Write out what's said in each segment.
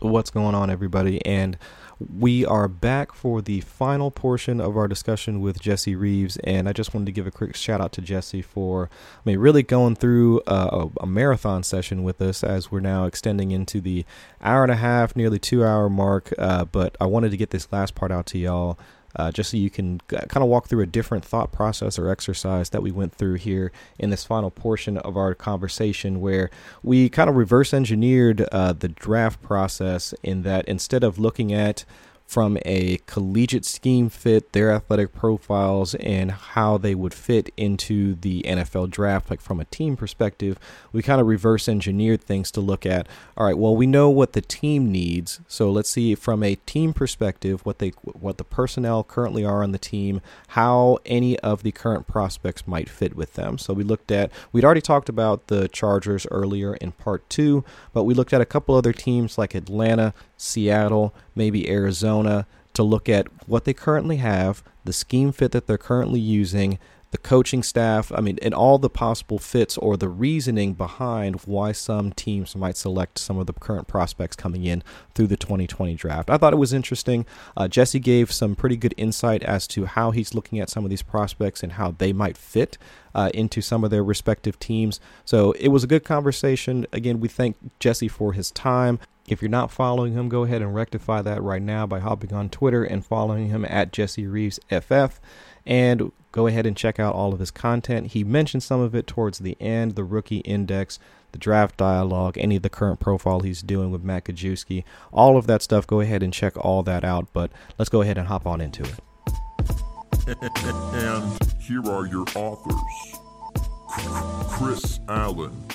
What's going on, everybody? And we are back for the final portion of our discussion with Jesse Reeves, and I just wanted to give a quick shout out to Jesse for, I mean, really going through a, a, marathon session with us as we're now extending into the hour and a half, nearly two hour mark. Uh, but I wanted to get this last part out to y'all uh, just so you can kind of walk through a different thought process or exercise that we went through here in this final portion of our conversation, where we kind of reverse engineered uh, the draft process in that instead of looking at from a collegiate scheme fit, their athletic profiles, and how they would fit into the NFL draft, like from a team perspective, we kind of reverse engineered things to look at. All right, well, we know what the team needs, so let's see from a team perspective what they what the personnel currently are on the team, how any of the current prospects might fit with them. So we looked at we'd already talked about the Chargers earlier in part two, but we looked at a couple other teams like Atlanta, Seattle, maybe Arizona to look at what they currently have, the scheme fit that they're currently using, the coaching staff, I mean, and all the possible fits or the reasoning behind why some teams might select some of the current prospects coming in through the 2020 draft. I thought it was interesting. Uh, Jesse gave some pretty good insight as to how he's looking at some of these prospects and how they might fit. Uh, into some of their respective teams. So it was a good conversation. Again, we thank Jesse for his time. If you're not following him, go ahead and rectify that right now by hopping on Twitter and following him at Jesse Reeves FF. And go ahead and check out all of his content. He mentioned some of it towards the end the rookie index, the draft dialogue, any of the current profile he's doing with Matt Gajewski. All of that stuff, go ahead and check all that out. But let's go ahead and hop on into it. and here are your authors Chris Allen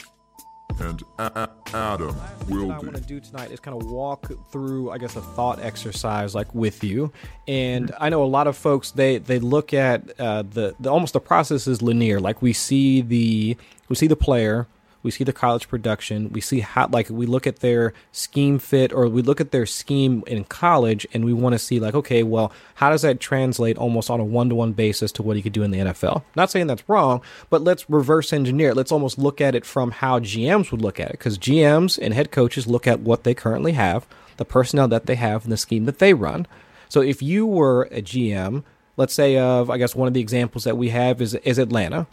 and a- Adam will. What I want to do tonight is kind of walk through, I guess, a thought exercise like with you. And I know a lot of folks they they look at uh, the, the almost the process is linear. Like we see the we see the player, we see the college production, we see how like we look at their scheme fit or we look at their scheme in college and we want to see like okay, well, how does that translate almost on a one-to-one basis to what he could do in the NFL? Not saying that's wrong, but let's reverse engineer it. Let's almost look at it from how GMs would look at it cuz GMs and head coaches look at what they currently have, the personnel that they have and the scheme that they run. So if you were a GM, let's say of I guess one of the examples that we have is is Atlanta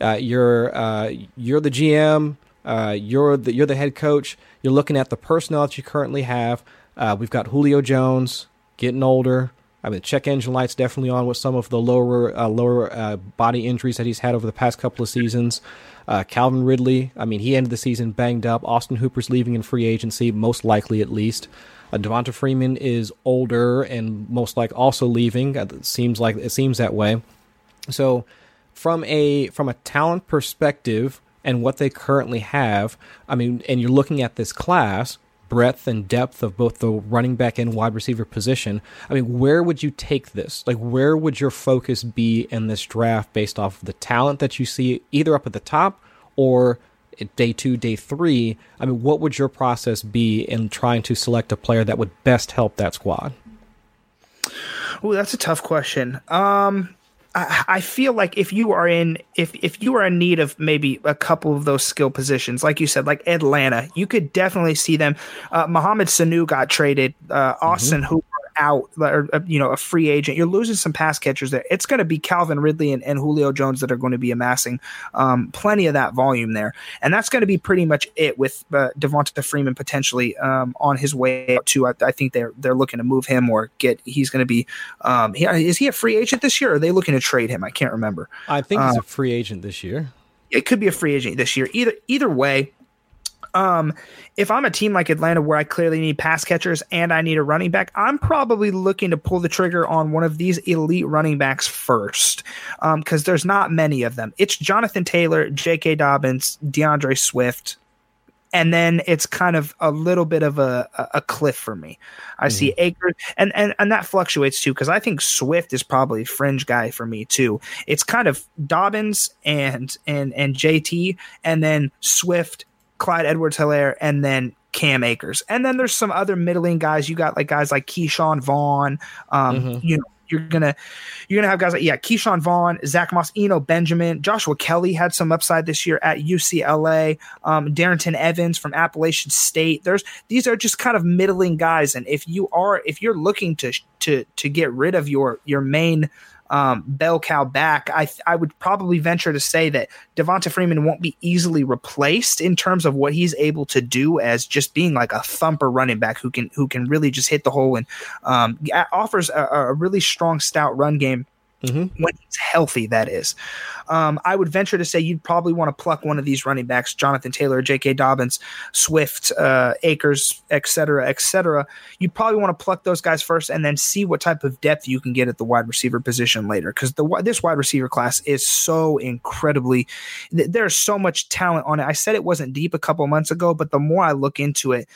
uh, you're uh, you're the GM. Uh, you're the you're the head coach. You're looking at the personnel that you currently have. Uh, we've got Julio Jones getting older. I mean, check engine lights definitely on with some of the lower uh, lower uh, body injuries that he's had over the past couple of seasons. Calvin Ridley, I mean, he ended the season banged up. Austin Hooper's leaving in free agency, most likely at least. Uh, Devonta Freeman is older and most like also leaving. It seems like it seems that way. So from a from a talent perspective and what they currently have, I mean, and you're looking at this class, breadth and depth of both the running back and wide receiver position. I mean, where would you take this? Like, where would your focus be in this draft based off of the talent that you see either up at the top or day two, day three? I mean, what would your process be in trying to select a player that would best help that squad? Oh, that's a tough question. Um, I, feel like if you are in if if you are in need of maybe a couple of those skill positions, like you said, like Atlanta, you could definitely see them. Uh, Mohamed Sanu got traded. Uh, Austin mm-hmm. Hooper out, or uh, you know, a free agent. You're losing some pass catchers there. It's going to be Calvin Ridley and, and, Julio Jones that are going to be amassing um, plenty of that volume there, and that's going to be pretty much it with uh, Devonta Freeman potentially um, on his way to. I, I, think they're they're looking to move him or get. He's going to be. Um, he, is he a free agent this year? or Are they looking to trade him? I can't remember. I think he's uh, a free agent this year. It could be a free agent this year. Either either way, um, if I'm a team like Atlanta where I clearly need pass catchers and I need a running back, I'm probably looking to pull the trigger on one of these elite running backs first because um, there's not many of them. It's Jonathan Taylor, J.K. Dobbins, D'Andre Swift, and then it's kind of a little bit of a, a cliff for me. I mm-hmm. see Akers, and, and and that fluctuates too because I think Swift is probably fringe guy for me too. It's kind of Dobbins and and and JT, and then Swift Clyde Edwards Helaire, and then Cam Akers. And then there's some other middling guys. You got like guys like Ke'Shawn Vaughn. Um, mm-hmm. You know, you're gonna you're gonna have guys like yeah, Ke'Shawn Vaughn, Zach Moss, Eno Benjamin, Joshua Kelly had some upside this year at UCLA. Um, Darrynton Evans from Appalachian State. There's these are just kind of middling guys, and if you are if you're looking to to to get rid of your your main um, bell cow back, I I would probably venture to say that Devonta Freeman won't be easily replaced in terms of what he's able to do as just being like a thumper running back who can who can really just hit the hole and um, offers a, a really strong stout run game Mm-hmm. when he's healthy. That is, um, I would venture to say you'd probably want to pluck one of these running backs: Jonathan Taylor, J.K. Dobbins, Swift, uh, Akers, etc., etc. You'd probably want to pluck those guys first, and then see what type of depth you can get at the wide receiver position later. Because the this wide receiver class is so incredibly. There's so much talent on it. I said it wasn't deep a couple months ago, but the more I look into it,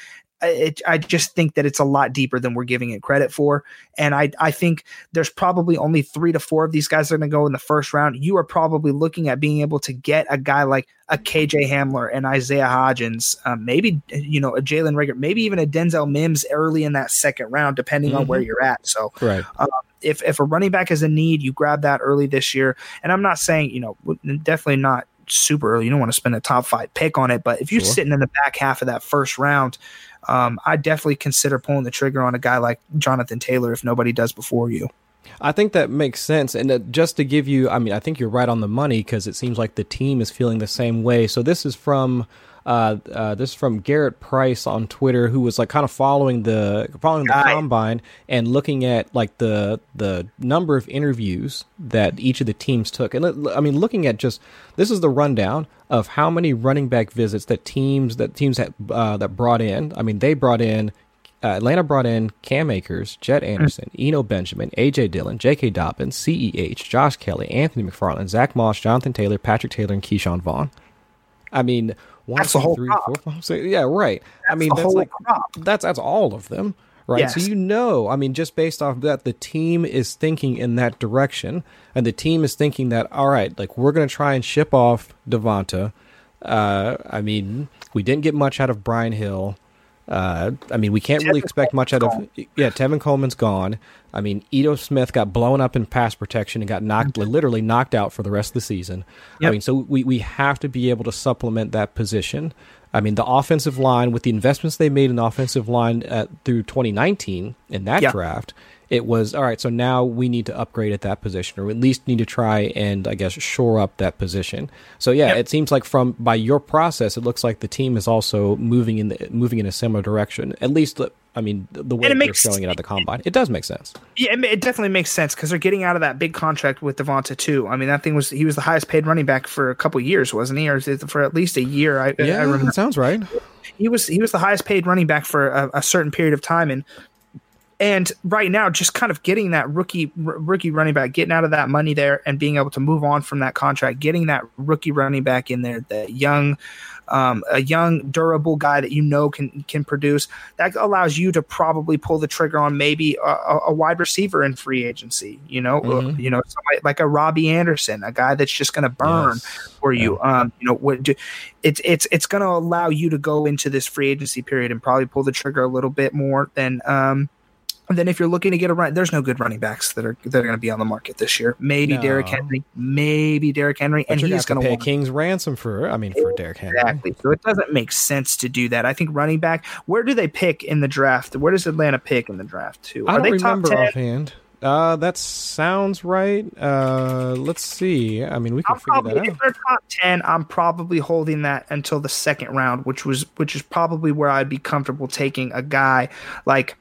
it, I just think that it's a lot deeper than we're giving it credit for. And I, I think there's probably only three to four of these guys that are going to go in the first round. You are probably looking at being able to get a guy like a KJ Hamler and Isaiah Hodgins, um, maybe, you know, a Jalen Reagor, maybe even a Denzel Mims early in that second round, depending mm-hmm. on where mm-hmm. you're at. So, right. Um, if, if a running back is a need, you grab that early this year. And I'm not saying, you know, definitely not super early. You don't want to spend a top five pick on it. But if you're sure. sitting in the back half of that first round, um, I definitely consider pulling the trigger on a guy like Jonathan Taylor if nobody does before you. I think that makes sense. And uh, just to give you, I mean, I think you're right on the money because it seems like the team is feeling the same way. So this is from uh, uh, this is from Garrett Price on Twitter, who was like kind of following the following the combine and looking at like the the number of interviews that each of the teams took. And I mean, looking at just this is the rundown of how many running back visits that teams that teams had uh, that brought in. I mean, they brought in uh, Atlanta brought in Cam Akers, Jett mm. Anderson. Eno Benjamin, AJ Dillon, J.K. Dobbins, CEH, Josh Kelly, Anthony McFarland, Zach Moss, Jonathan Taylor, Patrick Taylor, and Ke'Shawn Vaughn. I mean, one, that's two, the whole three, crop. Four, five, six, yeah, right. That's I mean, that's like crop. that's that's all of them, right? Yes. So you know, I mean, just based off that, the team is thinking in that direction, and the team is thinking that all right, like we're going to try and ship off Devonta. Uh, I mean, we didn't get much out of Brian Hill. Uh, I mean, we can't Tevin really expect Coleman's much out of. Yeah, Tevin Coleman's gone. I mean, Ito Smith got blown up in pass protection and got knocked, mm-hmm. literally knocked out for the rest of the season. Yep. I mean, so we, we have to be able to supplement that position. I mean, the offensive line, with the investments they made in the offensive line at, through 2019 in that yep. draft, it was all right. So now we need to upgrade at that position, or at least need to try and I guess shore up that position. So yeah, yep. it seems like from by your process, it looks like the team is also moving in the, moving in a similar direction. At least, I mean, the way they're showing it at the combine, it does make sense. Yeah, it, definitely makes sense because they're getting out of that big contract with Devonta too. I mean, that thing was he was the highest paid running back for a couple years, wasn't he, or for at least a year? I, yeah, I remember. sounds right. He was he was the highest paid running back for a, a certain period of time, and and right now, just kind of getting that rookie r- rookie running back, getting out of that money there, and being able to move on from that contract, getting that rookie running back in there, that young, um, a young durable guy that you know can can produce. That allows you to probably pull the trigger on maybe a, a wide receiver in free agency. You know, mm-hmm. you know, like a Robbie Anderson, a guy that's just going to burn yes. for you. Yeah. Um, you know, what it's it's it's going to allow you to go into this free agency period and probably pull the trigger a little bit more than um and then if you're looking to get a run, there's no good running backs that are that are going to be on the market this year. Maybe no. Derrick Henry, maybe Derrick Henry, but and he's going to pay King's ransom for. I mean, for exactly. Derrick Henry. Exactly. So it doesn't make sense to do that. I think running back. Where do they pick in the draft? Where does Atlanta pick in the draft? Too? Are I don't remember offhand. Uh, that sounds right. Uh, let's see. I mean, we can I'm figure probably, that out. If they're top ten, I'm probably holding that until the second round, which was which is probably where I'd be comfortable taking a guy like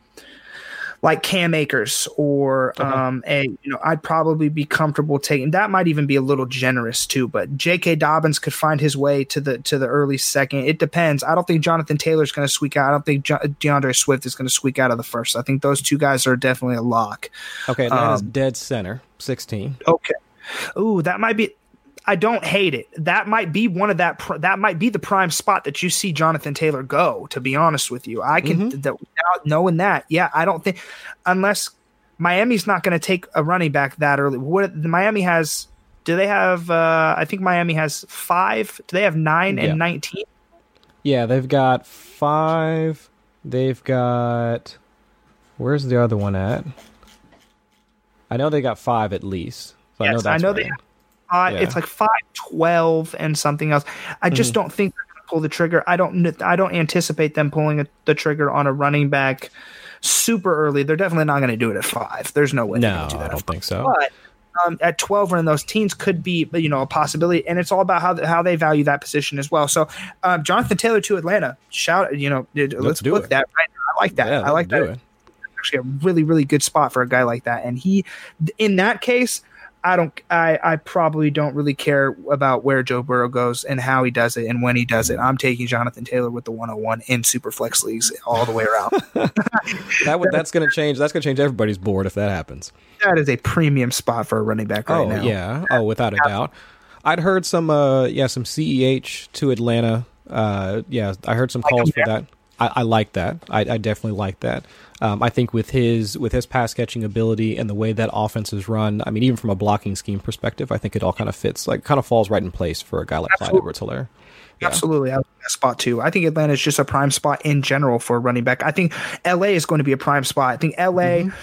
like Cam Akers or uh-huh. um, a you know I'd probably be comfortable taking that might even be a little generous too. But J.K. Dobbins could find his way to the to the early second. It depends. I don't think Jonathan Taylor's going to squeak out. I don't think jo- D'Andre Swift is going to squeak out of the first. I think those two guys are definitely a lock. Okay, that um, dead center, sixteen. Okay. Ooh, that might be. I don't hate it. That might be one of that. Pr- that might be the prime spot that you see Jonathan Taylor go. To be honest with you, I can mm-hmm. th- knowing that. Yeah, I don't think unless Miami's not going to take a running back that early. What Miami has? Do they have? Uh, I think Miami has five. Do they have nine yeah. and nineteen? Yeah, they've got five. They've got. Where's the other one at? I know they got five at least. So I know Yes, that's I know they Yeah. It's like five twelve and something else. I just Mm-hmm. don't think they're going to pull the trigger. I don't. I don't anticipate them pulling a, the trigger on a running back super early. They're definitely not going to do it at five. There's no way. they're No, do that I don't think so. but um, at 12 or in those teens could be you know a possibility and it's all about how how they value that position as well so um, jonathan taylor to atlanta shout you know let's, do book it. that right now. i like that Yeah, i like that it. actually a really really good spot for a guy like that and he in that case I don't. I, I probably don't really care about where Joe Burrow goes and how he does it and when he does it. I'm taking Jonathan Taylor with the 101 in super flex leagues all the way around. That would, that's going to change. That's going to change everybody's board if that happens. that is a premium spot for a running back right oh now. yeah. Oh, without a doubt. I'd heard some. Uh, yeah, some CEH to Atlanta. Uh, yeah, I heard some calls for that. I, I like that. I, I definitely like that. Um, I think with his with his pass catching ability and the way that offense is run, I mean, even from a blocking scheme perspective, I think it all kind of fits. Like, kind of falls right in place for a guy like Clyde Absolutely. Edwards Helaire. Yeah. Absolutely, I like that spot too. I think Atlanta is just a prime spot in general for a running back. I think LA is going to be a prime spot. I think LA, um,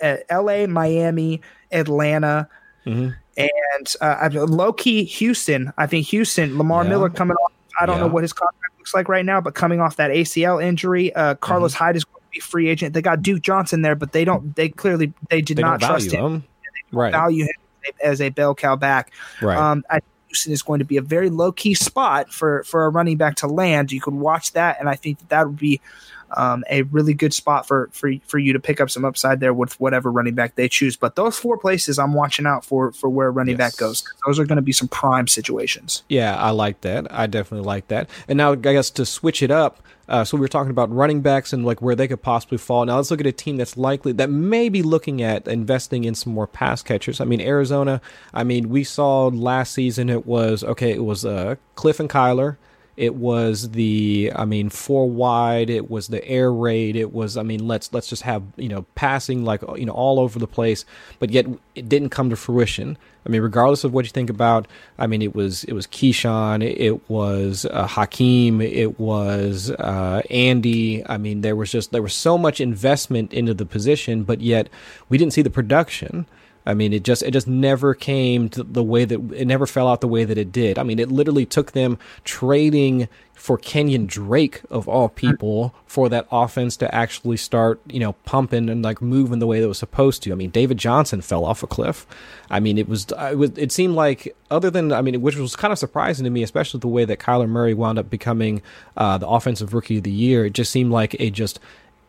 uh, LA, Miami, Atlanta, Mhm. and uh, low key Houston. I think Houston, Lamar Yeah. Miller coming off. I don't know what his contract looks like right now, but coming off that ACL injury, uh, Carlos Mm-hmm. Hyde is be free agent. They got Duke Johnson there, but they don't. They clearly they did They not trust him. him. Right. Value him as a bell cow back. Right. Um, I think Houston is going to be a very low key spot for for a running back to land. You could watch that, and I think that, that would be um, a really good spot for for for you to pick up some upside there with whatever running back they choose. But those four places, I'm watching out for for where running Yes. back goes. Those are going to be some prime situations. Yeah, I like that. I definitely like that. And now, I guess to switch it up, uh, so we were talking about running backs and like where they could possibly fall. Now let's look at a team that's likely that may be looking at investing in some more pass catchers. I mean, Arizona. I mean, we saw last season it was okay. It was uh, Cliff and Kyler. It was the, I mean, four wide. It was the air raid. It was, I mean, let's let's just have you know passing like you know all over the place, but yet it didn't come to fruition. I mean, regardless of what you think about, I mean, it was it was Keyshawn, it was uh, Hakeem, it was uh, Andy. I mean, there was just there was so much investment into the position, but yet we didn't see the production. I mean, it just it just never came the way that it never fell out the way that it did. I mean, it literally took them trading for Kenyan Drake of all people for that offense to actually start, you know, pumping and like moving the way that was supposed to. I mean, David Johnson fell off a cliff. I mean, it was it, was, it seemed like other than I mean, which was kind of surprising to me, especially the way that Kyler Murray wound up becoming uh, the offensive rookie of the year. It just seemed like a just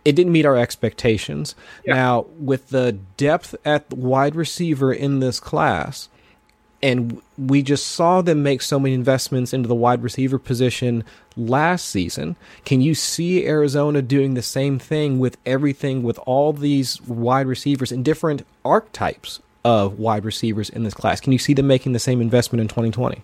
it didn't meet our expectations. Now, with the depth at wide receiver in this class, and we just saw them make so many investments into the wide receiver position last season. Can you see Arizona doing the same thing with everything with all these wide receivers and different archetypes of wide receivers in this class? Can you see them making the same investment in 2020?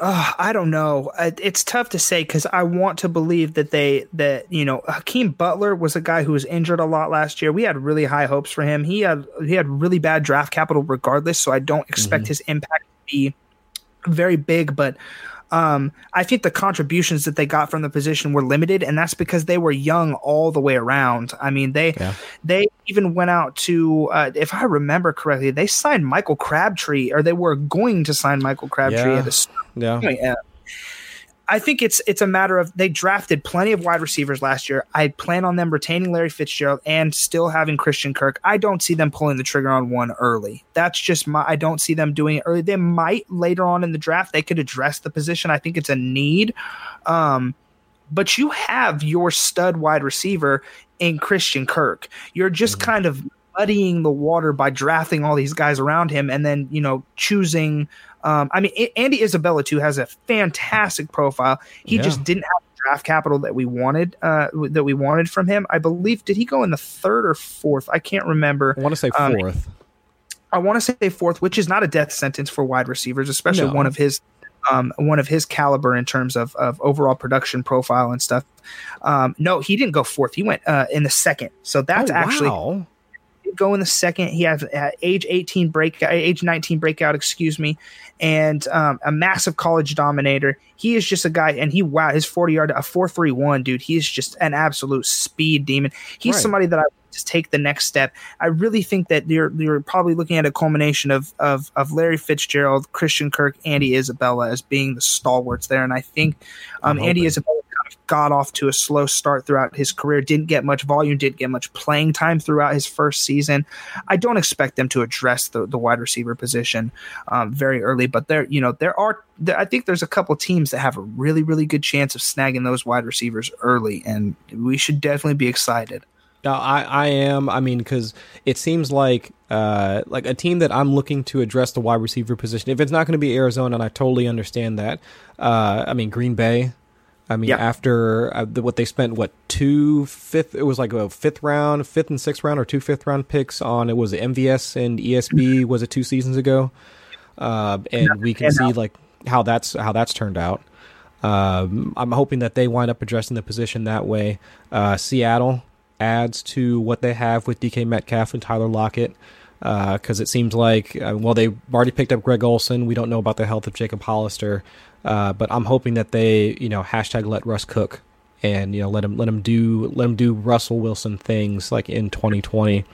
Uh, I don't know. Uh, It's tough to say because I want to believe that they that you know Hakeem Butler was a guy who was injured a lot last year. We had really high hopes for him. He had he had really bad draft capital regardless, so I don't expect his impact to be very big. But um, I think the contributions that they got from the position were limited, and that's because they were young all the way around. I mean, they Yeah. they even went out to, uh, if I remember correctly, they signed Michael Crabtree, or they were going to sign Michael Crabtree Yeah. at a Yeah. yeah. I think it's it's a matter of they drafted plenty of wide receivers last year. I plan on them retaining Larry Fitzgerald and still having Christian Kirk. I don't see them pulling the trigger on one early. That's just my I don't see them doing it early. They might later on in the draft. They could address the position. I think it's a need. Um but you have your stud wide receiver in Christian Kirk. You're just kind of muddying the water by drafting all these guys around him and then, you know, choosing um, I mean, Andy Isabella too has a fantastic profile. He Yeah. just didn't have the draft capital that we wanted. Uh, that we wanted from him. I believe. Did he go in the third or fourth? I can't remember. I want to say Um, fourth. I want to say fourth, which is not a death sentence for wide receivers, especially No. one of his um, one of his caliber in terms of, of overall production profile and stuff. Um, no, he didn't go fourth. He went uh, in the second. So that's Oh, actually wow. Go in the second. He has uh, age 18 break, age 19 breakout, excuse me, and um, a massive college dominator. He is just a guy, and he wow, his 40 yard, a 4.31, dude. He is just an absolute speed demon. He's right. somebody that I just take the next step. I really think that you're you're probably looking at a culmination of of of Larry Fitzgerald, Christian Kirk, Andy Isabella as being the stalwarts there, and I think um, Andy Isabella got off to a slow start throughout his career, didn't get much volume, didn't get much playing time throughout his first season. I don't expect them to address the, the wide receiver position um, very early, but there, you know, there are, I think there's a couple teams that have a really, really good chance of snagging those wide receivers early, and we should definitely be excited. No, I, I am. I mean, because it seems like uh, like a team that I'm looking to address the wide receiver position. If it's not going to be Arizona, and I totally understand that. Uh, I mean, Green Bay. I mean, after uh, the, what they spent, what two fifth? It was like a fifth round, fifth and sixth round, or two fifth round picks on it was MVS and ESB. Was it two seasons ago? Uh, and we can see like how that's how that's turned out. Um, I'm hoping that they wind up addressing the position that way. Uh, Seattle adds to what they have with DK Metcalf and Tyler Lockett because uh, it seems like uh, well they've already picked up Greg Olsen. We don't know about the health of Jacob Hollister. Uh, but I'm hoping that they, you know, hashtag let Russ cook, and you know, let him let him do let him do Russell Wilson things like in 2020.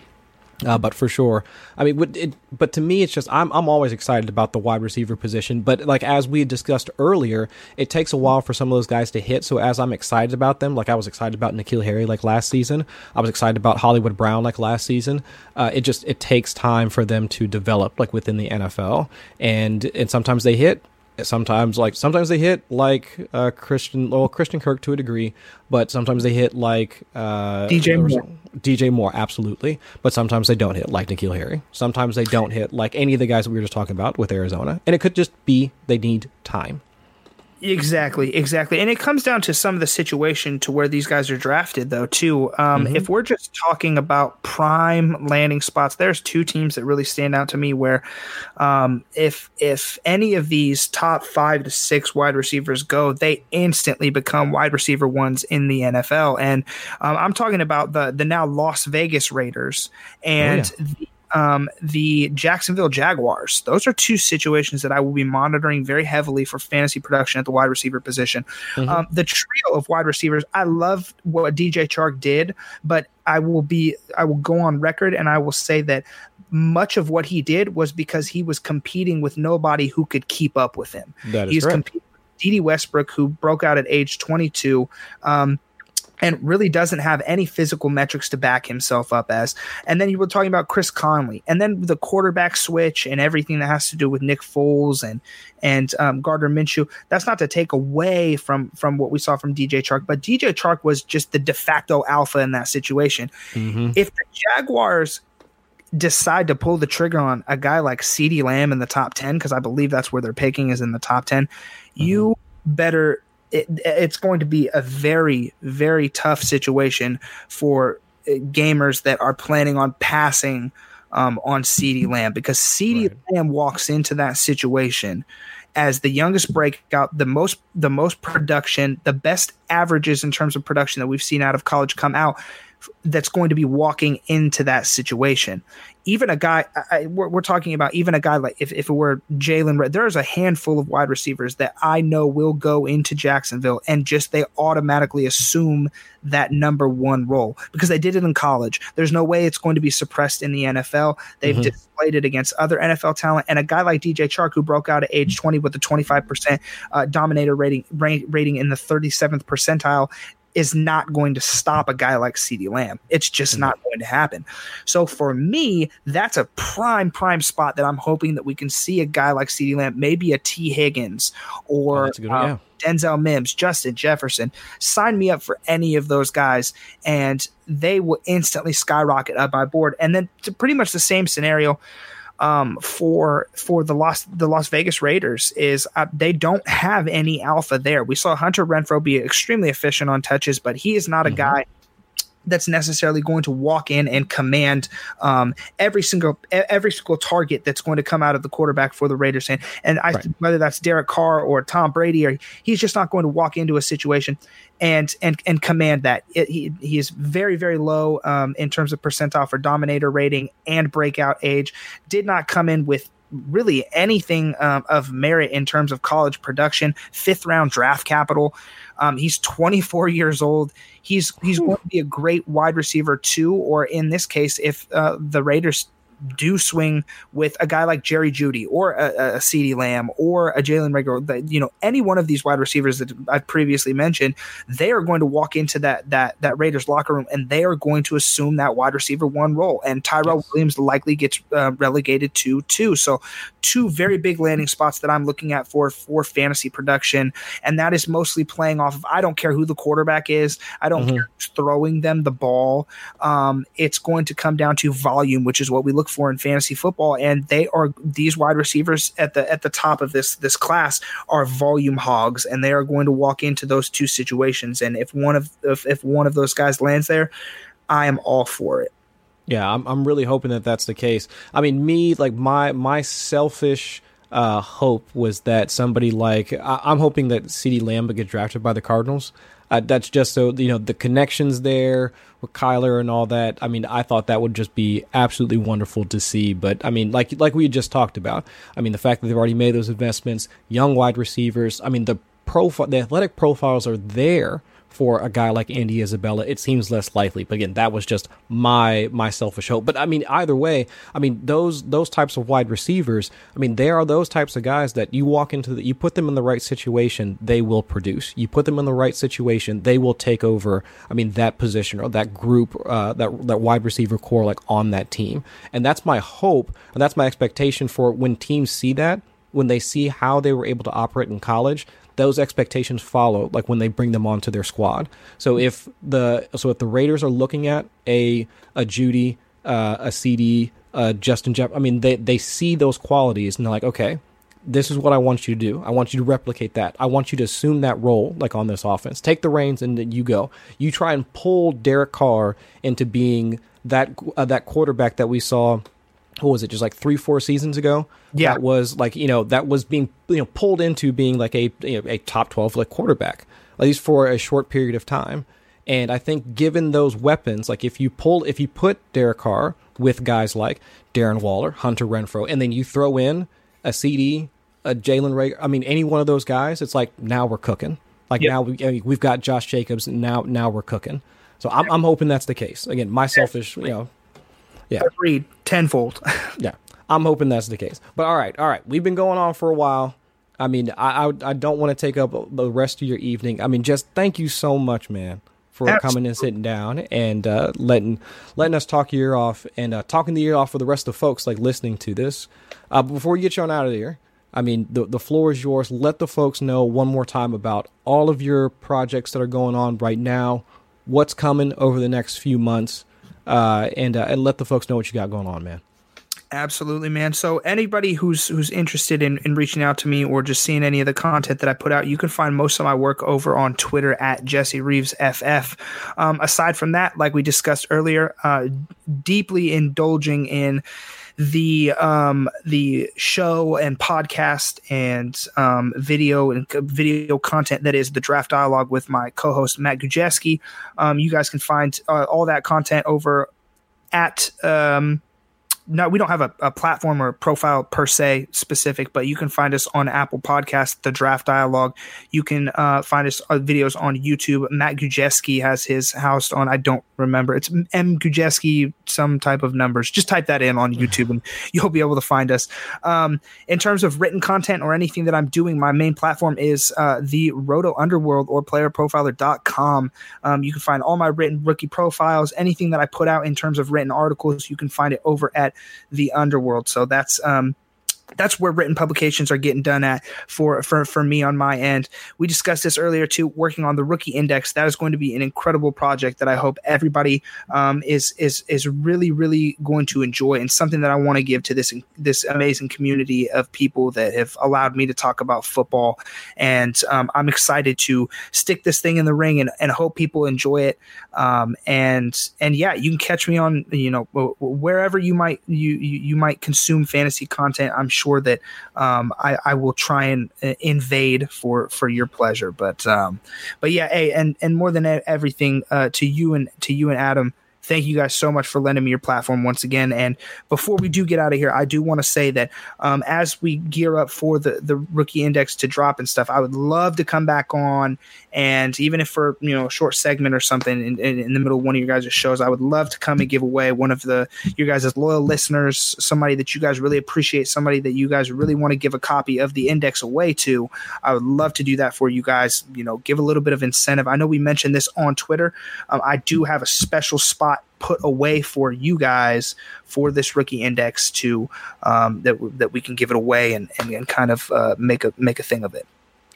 Uh, but for sure, I mean, it, but to me, it's just I'm I'm always excited about the wide receiver position. But like as we discussed earlier, it takes a while for some of those guys to hit. So as I'm excited about them, like I was excited about N'Keal Harry like last season, I was excited about Hollywood Brown like last season. Uh, it just it takes time for them to develop like within the NFL, and and sometimes they hit, sometimes like sometimes they hit like uh, Christian well Christian Kirk to a degree, but sometimes they hit like uh, DJ Moore. DJ Moore, absolutely. But sometimes they don't hit like N'Keal Harry. Sometimes they don't hit like any of the guys that we were just talking about with Arizona. And it could just be they need time. Exactly, exactly, and it comes down to some of the situation to where these guys are drafted, though. Too, um, mm-hmm. if we're just talking about prime landing spots, there's two teams that really stand out to me. Where, um, if if any of these top five to six wide receivers go, they instantly become wide receiver ones in the NFL. And um, I'm talking about the the now Las Vegas Raiders and oh, yeah. the um, the Jacksonville Jaguars. Those are two situations that I will be monitoring very heavily for fantasy production at the wide receiver position. Mm-hmm. Um, the trio of wide receivers, I love what DJ Chark did, but I will be I will go on record and I will say that much of what he did was because he was competing with nobody who could keep up with him. That is He's correct. competing with Dede Westbrook, who broke out at age 22. Um, and really doesn't have any physical metrics to back himself up as. And then you were talking about Chris Conley, and then the quarterback switch and everything that has to do with Nick Foles and and um, Gardner Minshew. That's not to take away from from what we saw from DJ Chark, but DJ Chark was just the de facto alpha in that situation. Mm-hmm. If the Jaguars decide to pull the trigger on a guy like CeeDee Lamb in the top 10 because I believe that's where they're picking is in the top 10 mm-hmm. you better it, it's going to be a very, very tough situation for uh, gamers that are planning on passing um, on CeeDee Lamb because CeeDee right. Lamb walks into that situation as the youngest breakout, the most the most production, the best averages in terms of production that we've seen out of college come out that's going to be walking into that situation. Even a guy, I, we're, we're, talking about even a guy like if, if it were Jalen, there's a handful of wide receivers that I know will go into Jacksonville and just they automatically assume that number one role because they did it in college. There's no way it's going to be suppressed in the NFL. They've mm-hmm. displayed it against other NFL talent. And a guy like DJ Chark, who broke out at age 20 with a 25% uh, dominator rating, rating in the 37th percentile, is not going to stop a guy like CeeDee Lamb. It's just mm-hmm. not going to happen. So for me, that's a prime, prime spot that I'm hoping that we can see a guy like CeeDee Lamb, maybe a Tee Higgins or oh, good, um, yeah. Denzel Mims, Justin Jefferson. Sign me up for any of those guys, and they will instantly skyrocket up my board. And then pretty much the same scenario um, for for the Las the Las Vegas Raiders is uh, they don't have any alpha there. We saw Hunter Renfrow be extremely efficient on touches, but he is not mm-hmm. a guy that's necessarily going to walk in and command um, every single every single target that's going to come out of the quarterback for the Raiders. And and I, right. whether that's Derek Carr or Tom Brady, or he's just not going to walk into a situation and and and command that. It, he he is very very low um, in terms of percentile for dominator rating and breakout age. Did not come in with really anything um, of merit in terms of college production. Fifth round draft capital. Um, he's 24 years old. He's he's going to be a great wide receiver too, or in this case, if uh, the Raiders do swing with a guy like Jerry Jeudy or a, a CeeDee Lamb or a Jalen Reagor, you know, any one of these wide receivers that I've previously mentioned, they are going to walk into that that that Raiders locker room and they are going to assume that wide receiver one role. And Tyrell yes. Williams likely gets uh, relegated to two. So two very big landing spots that I'm looking at for for fantasy production, and that is mostly playing off of I don't care who the quarterback is, I don't mm-hmm. care who's throwing them the ball. Um, it's going to come down to volume, which is what we look for in fantasy football, and they are these wide receivers at the at the top of this this class are volume hogs, and they are going to walk into those two situations. And if one of if, if one of those guys lands there, I am all for it. Yeah, I'm I'm really hoping that that's the case. I mean, me like my my selfish uh, hope was that somebody like I, am hoping that CeeDee Lamb would get drafted by the Cardinals. Uh, that's just so you know the connections there with Kyler and all that. I mean, I thought that would just be absolutely wonderful to see. But I mean, like like we just talked about. I mean, the fact that they've already made those investments, young wide receivers. I mean, the profile, the athletic profiles are there for a guy like Andy Isabella, it seems less likely. But again, that was just my my selfish hope. But I mean, either way, I mean those those types of wide receivers. I mean, they are those types of guys that you walk into the, you put them in the right situation, they will produce. You put them in the right situation, they will take over. I mean, that position or that group, uh, that that wide receiver corps, like on that team. And that's my hope, and that's my expectation for when teams see that when they see how they were able to operate in college, those expectations follow like when they bring them onto their squad. So if the so if the Raiders are looking at a a Jeudy, uh, a CeeDee, uh, Justin Jeff, I mean they they see those qualities and they're like, okay, this is what I want you to do. I want you to replicate that. I want you to assume that role, like on this offense. Take the reins and then you go. You try and pull Derek Carr into being that uh, that quarterback that we saw what was it just like three four seasons ago? Yeah. That was like you know that was being you know pulled into being like a you know, a top 12 like quarterback at least for a short period of time. And i think given those weapons like if you pull if you put derek carr with guys like darren waller hunter renfrow and then you throw in a CeeDee a jalen ray i mean any one of those guys it's like now we're cooking. Like yep. now we, I mean, we've got josh jacobs and now now we're cooking. So I'm, I'm hoping that's the case. Again my selfish you know yeah. Tenfold. yeah. I'm hoping that's the case. But all right, all right. We've been going on for a while. I mean, I I, I don't want to take up the rest of your evening. I mean, just thank you so much, man, for Absolutely. coming and sitting down and uh, letting letting us talk your ear off and uh, talking the ear off for the rest of the folks like listening to this. Uh, before we get you on out of here, I mean, the the floor is yours. Let the folks know one more time about all of your projects that are going on right now. What's coming over the next few months? Uh, and uh, and let the folks know what you got going on, man. Absolutely, man. So anybody who's who's interested in, in reaching out to me or just seeing any of the content that I put out, you can find most of my work over on Twitter at Jesse Reeves FF. Um, aside from that, like we discussed earlier, uh, deeply indulging in the um, the show and podcast and um, video and video content that is the draft dialogue with my co-host Matt Gajewski. Um, you guys can find uh, all that content over at um, no, we don't have a, a, platform or a profile per se specific, but you can find us on Apple Podcast, the Draft Dialogue. You can uh, find us uh, videos on YouTube. Matt Gajewski has his house on. I don't remember. It's M Gajewski, some type of numbers. Just type that in on YouTube, and you'll be able to find us. Um, in terms of written content or anything that I'm doing, my main platform is uh, the Roto Underworld or PlayerProfiler.com. Um, you can find all my written rookie profiles, anything that I put out in terms of written articles. You can find it over at the underworld. So that's um, that's where written publications are getting done at for for for me on my end. We discussed this earlier too, working on the rookie index. That is going to be an incredible project that I hope everybody um, is is is really really going to enjoy and something that I want to give to this this amazing community of people that have allowed me to talk about football. And um, I'm excited to stick this thing in the ring and, and hope people enjoy it. Um, and and yeah, you can catch me on you know wherever you might you you, you might consume fantasy content. I'm sure that um, I, I will try and uh, invade for for your pleasure. But um, but yeah, hey, and and more than everything, uh, to you and to you and Adam, thank you guys so much for lending me your platform once again. And before we do get out of here, I do want to say that um, as we gear up for the the rookie index to drop and stuff, I would love to come back on and even if for you know a short segment or something in, in, in the middle of one of your guys' shows, I would love to come and give away one of the you guys' loyal listeners, somebody that you guys really appreciate, somebody that you guys really want to give a copy of the index away to. I would love to do that for you guys. You know, give a little bit of incentive. I know we mentioned this on Twitter. Um, I do have a special spot put away for you guys for this rookie index to um, that that we can give it away and, and, and kind of uh, make a make a thing of it.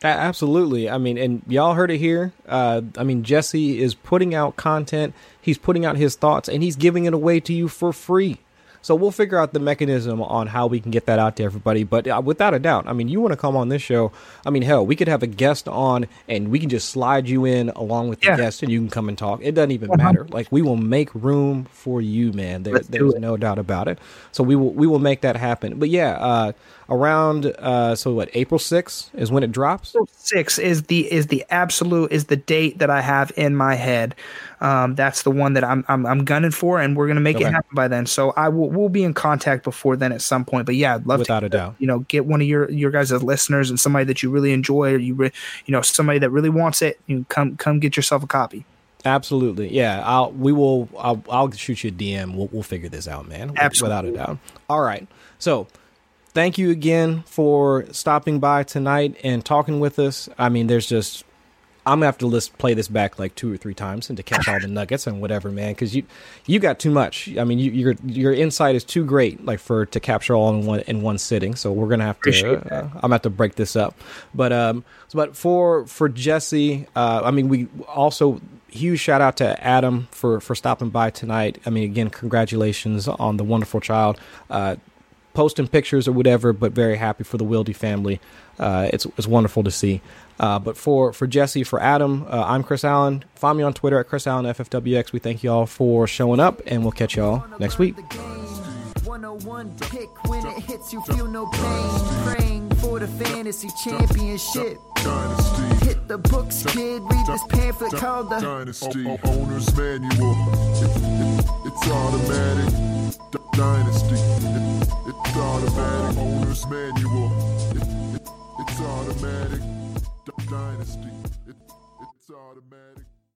Absolutely. I mean, and y'all heard it here. Uh, I mean, Jesse is putting out content. He's putting out his thoughts, and he's giving it away to you for free. So we'll figure out the mechanism on how we can get that out to everybody. But uh, without a doubt, I mean, you want to come on this show. I mean, hell, we could have a guest on and we can just slide you in along with the yeah. guest and you can come and talk. It doesn't even uh-huh. matter. Like we will make room for you, man. There, there's no doubt about it. So we will we will make that happen. But yeah, uh, around uh, so what April 6th is when it drops. April 6th is the is the absolute is the date that I have in my head. Um, that's the one that I'm, I'm, I'm gunning for, and we're gonna make okay. it happen by then. So I will we'll be in contact before then at some point. But yeah, I'd love without to, a doubt, you know, get one of your your guys' as listeners and somebody that you really enjoy, or you re, you know somebody that really wants it. You come come get yourself a copy. Absolutely, yeah. I'll we will. I'll, I'll shoot you a DM. We'll we'll figure this out, man. Absolutely. without a doubt. All right, so thank you again for stopping by tonight and talking with us. I mean, there's just I'm gonna have to list play this back like two or three times and to catch all the nuggets and whatever, man. Because you you got too much. I mean, you, your your insight is too great, like for to capture all in one in one sitting. So we're gonna have to. Uh, I'm gonna have to break this up. But um, so, but for for Jesse, uh, I mean, we also huge shout out to Adam for for stopping by tonight. I mean, again, congratulations on the wonderful child. Uh, posting pictures or whatever, but very happy for the Wildy family. Uh, it's it's wonderful to see. Uh, but for for Jesse, for Adam, uh, I'm Chris Allen. Find me on Twitter at Chris Allen FFWX. We thank you all for showing up, and we'll catch y'all next week. 101 pick when it hits you feel no pain praying for the fantasy championship Dynasty. hit the books kid read this pamphlet called the Dynasty owner's manual it's automatic Dynasty it's automatic owner's manual dynasty. It, it's automatic.